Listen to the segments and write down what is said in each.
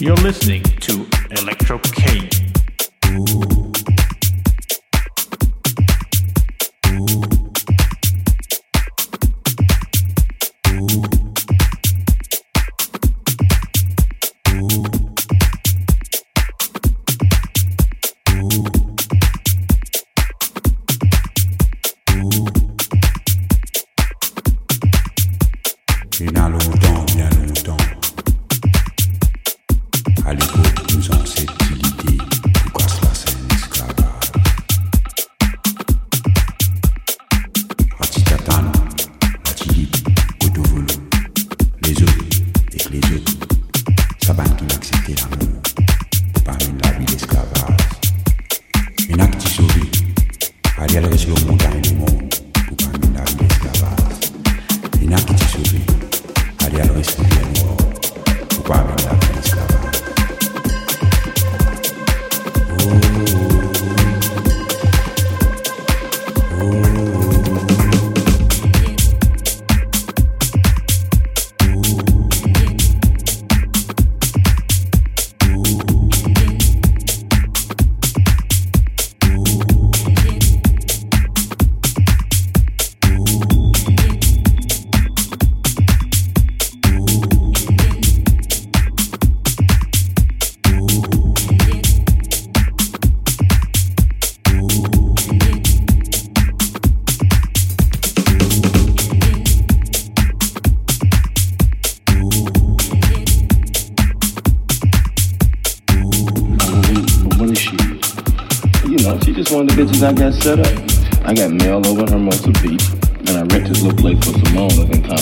You're listening to Electrocaine. I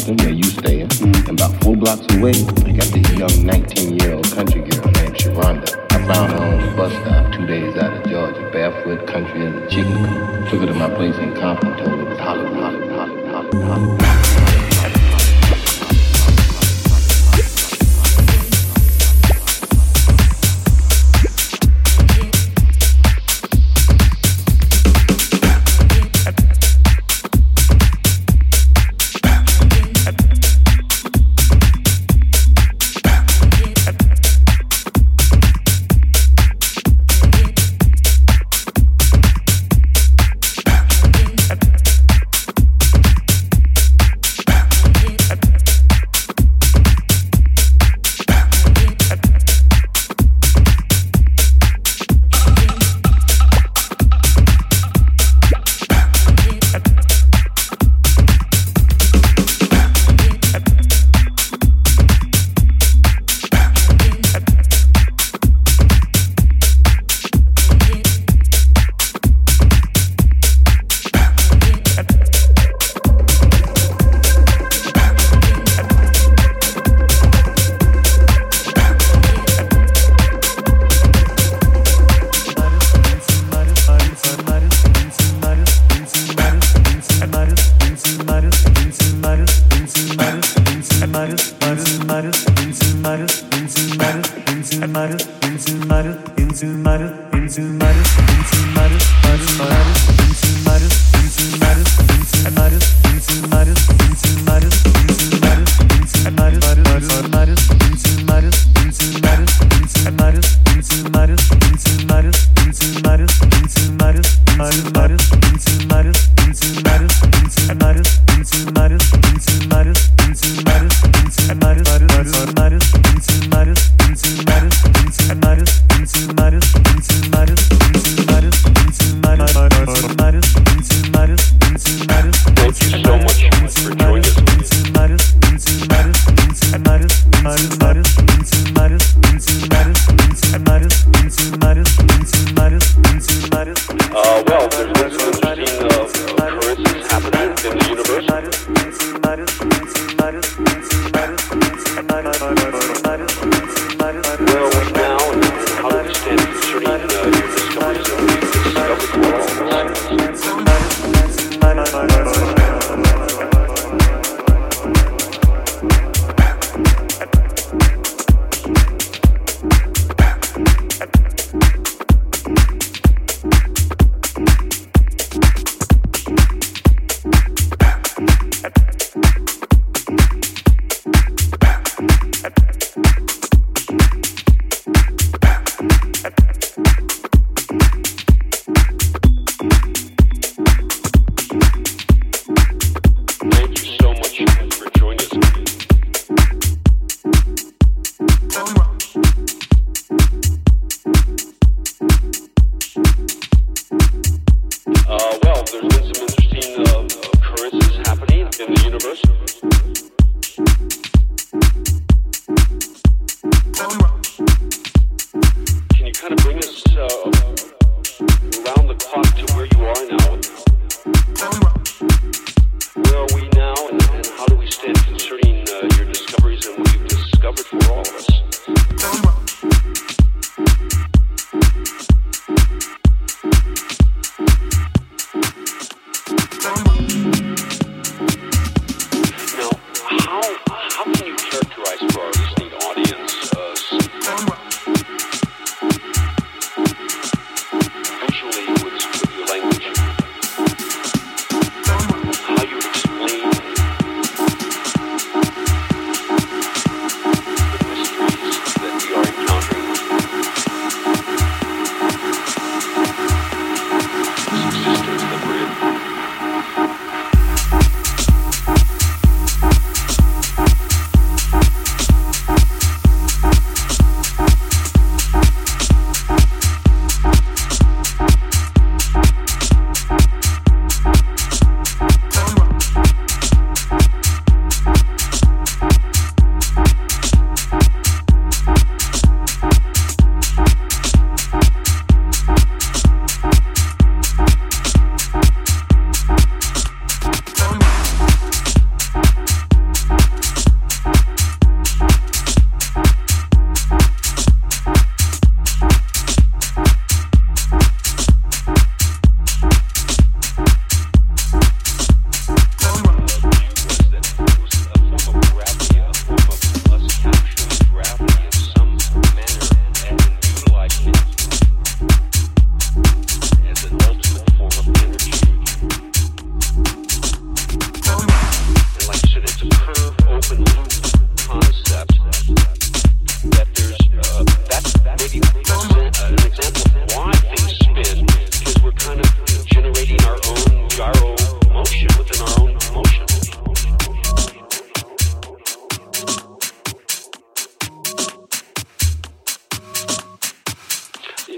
Where you staying. Mm. And about four blocks away, I got this young 19-year-old country girl named Sharonda. I found her on the bus stop two days out of Georgia, barefoot, country as a chicken. Took her to my place in Compton, told Everybody's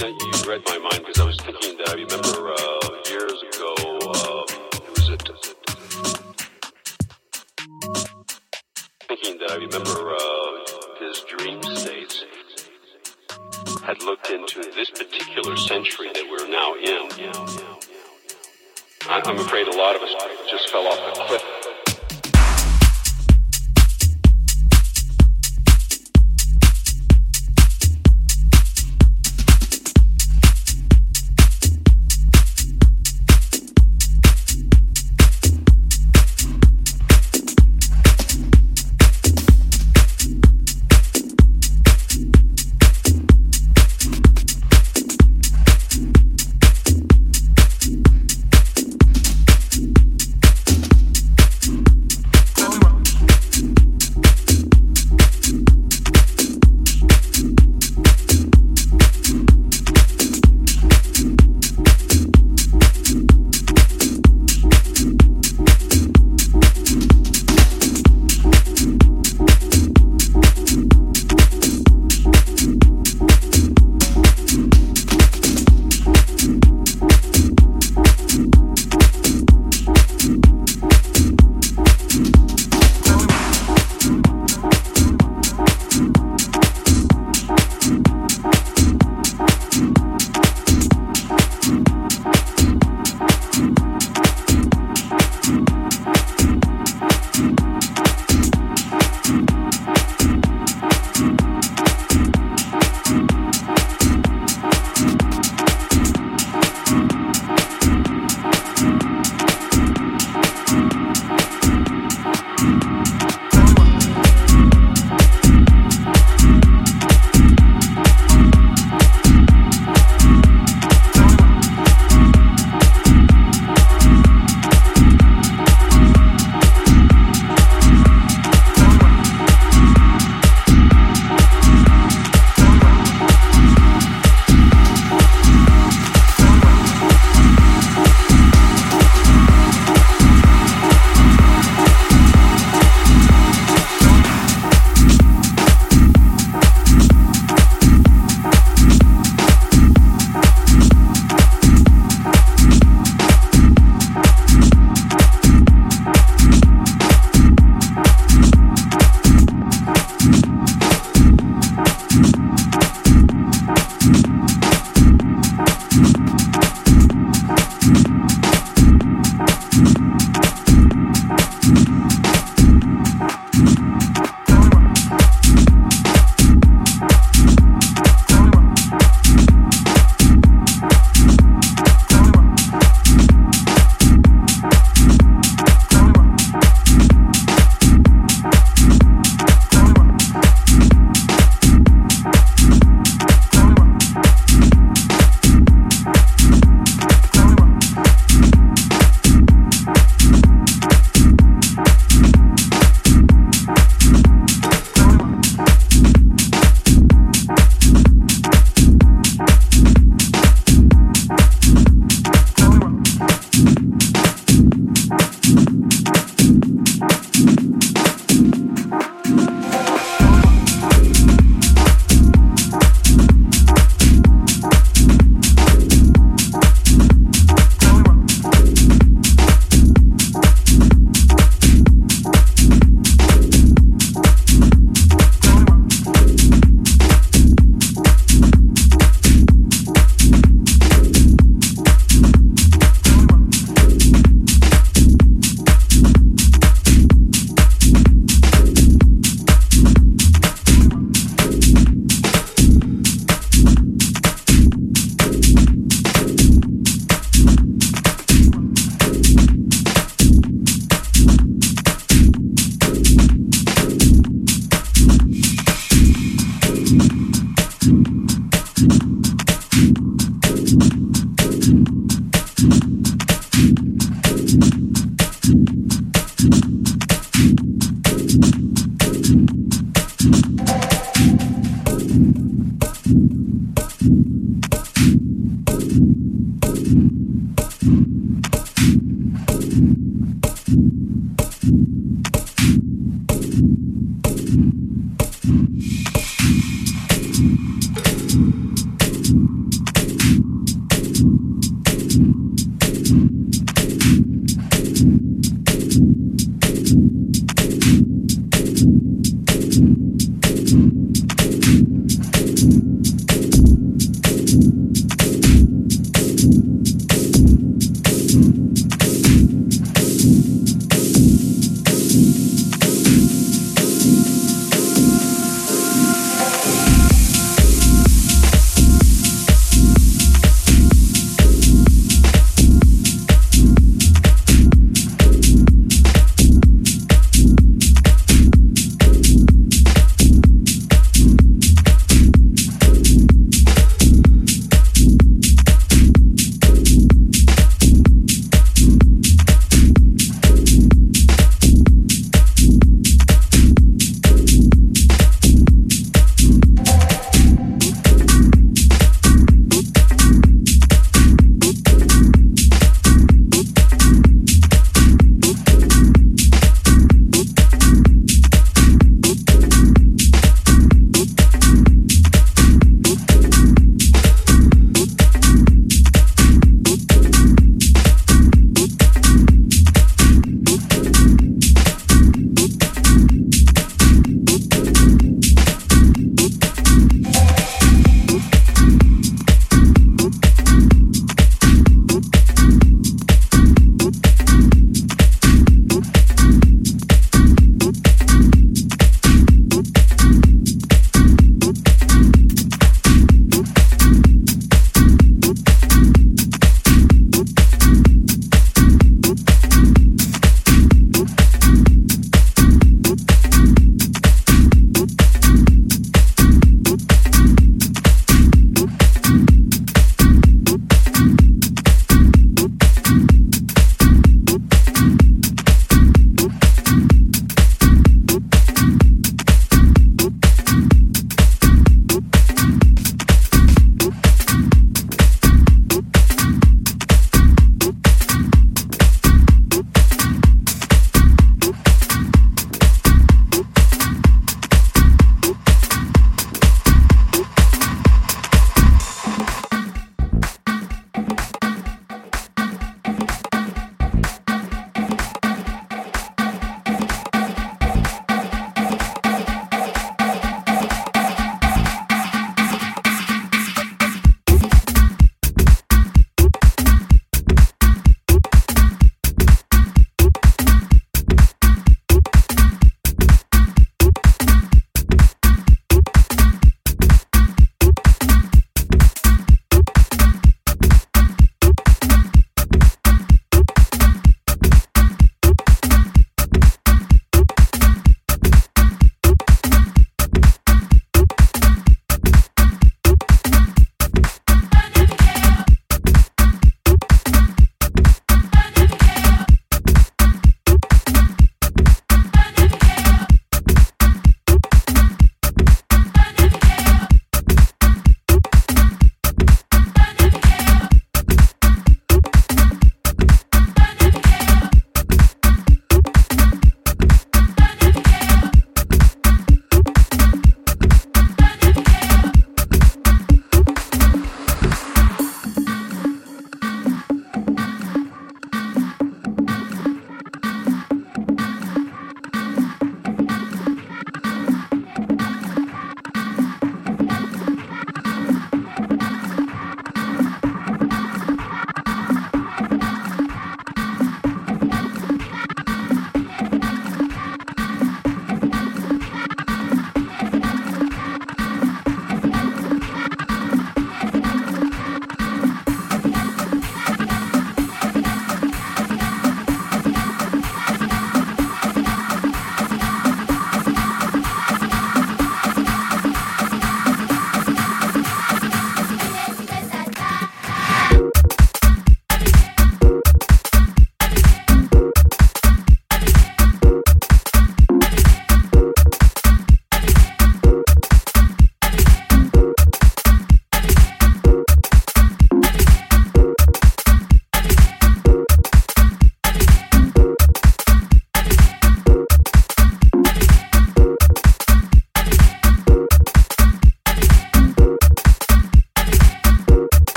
that you read my mind because I was thinking that I remember uh, years ago. Uh, it was it, thinking that I remember uh, his dream states had looked into this particular century that we're now in. I'm afraid a lot of us just fell off a cliff.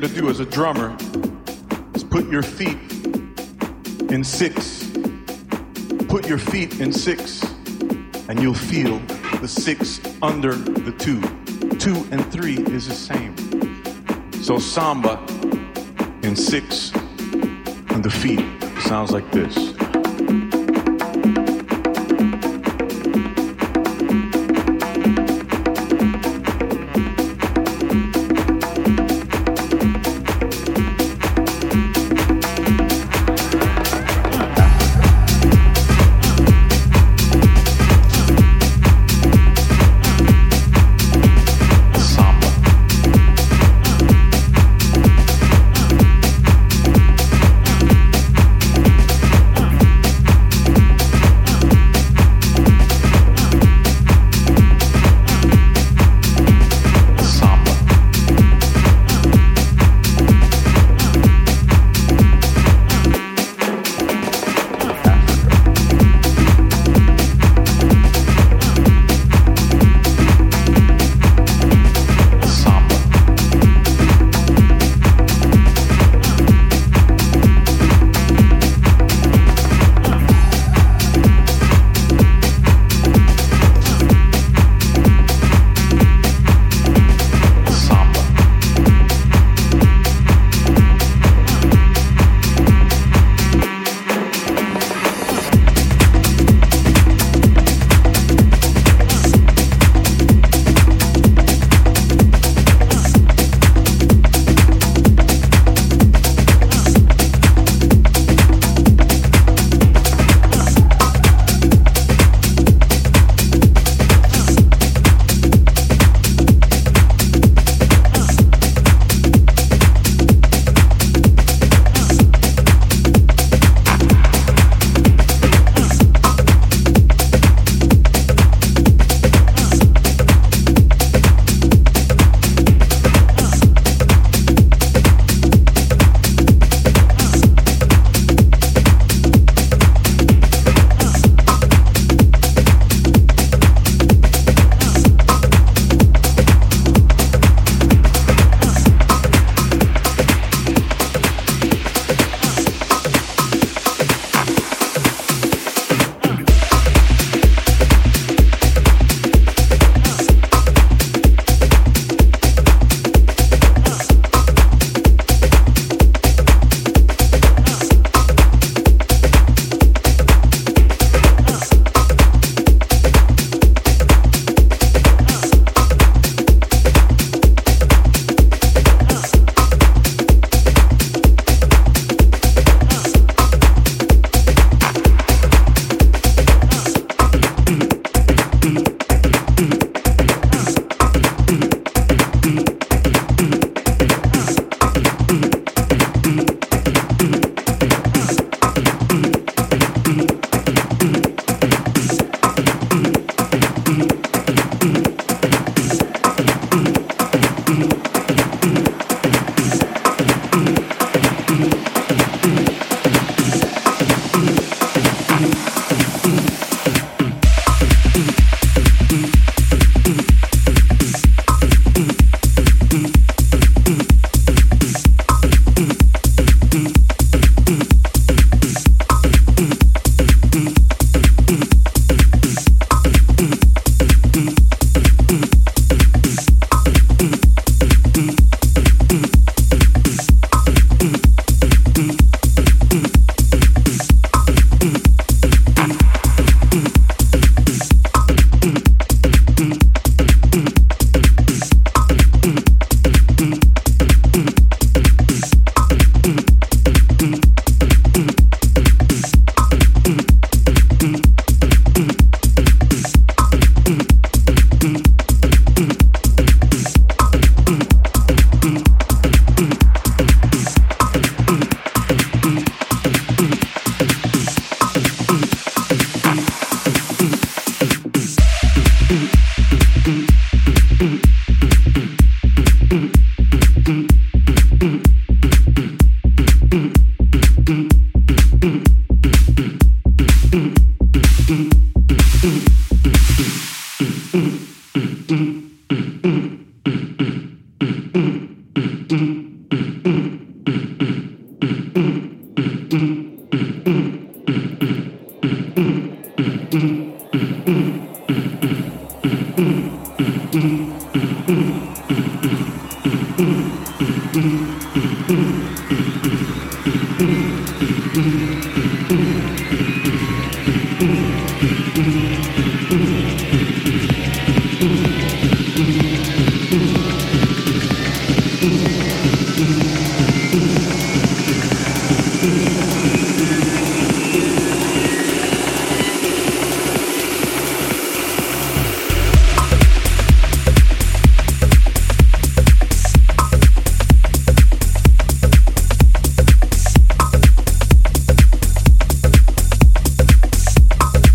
Gotta do as a drummer is put your feet in six. Put your feet in six, and you'll feel the six under the two. Two and three is the same. So samba in six on the feet sounds like this.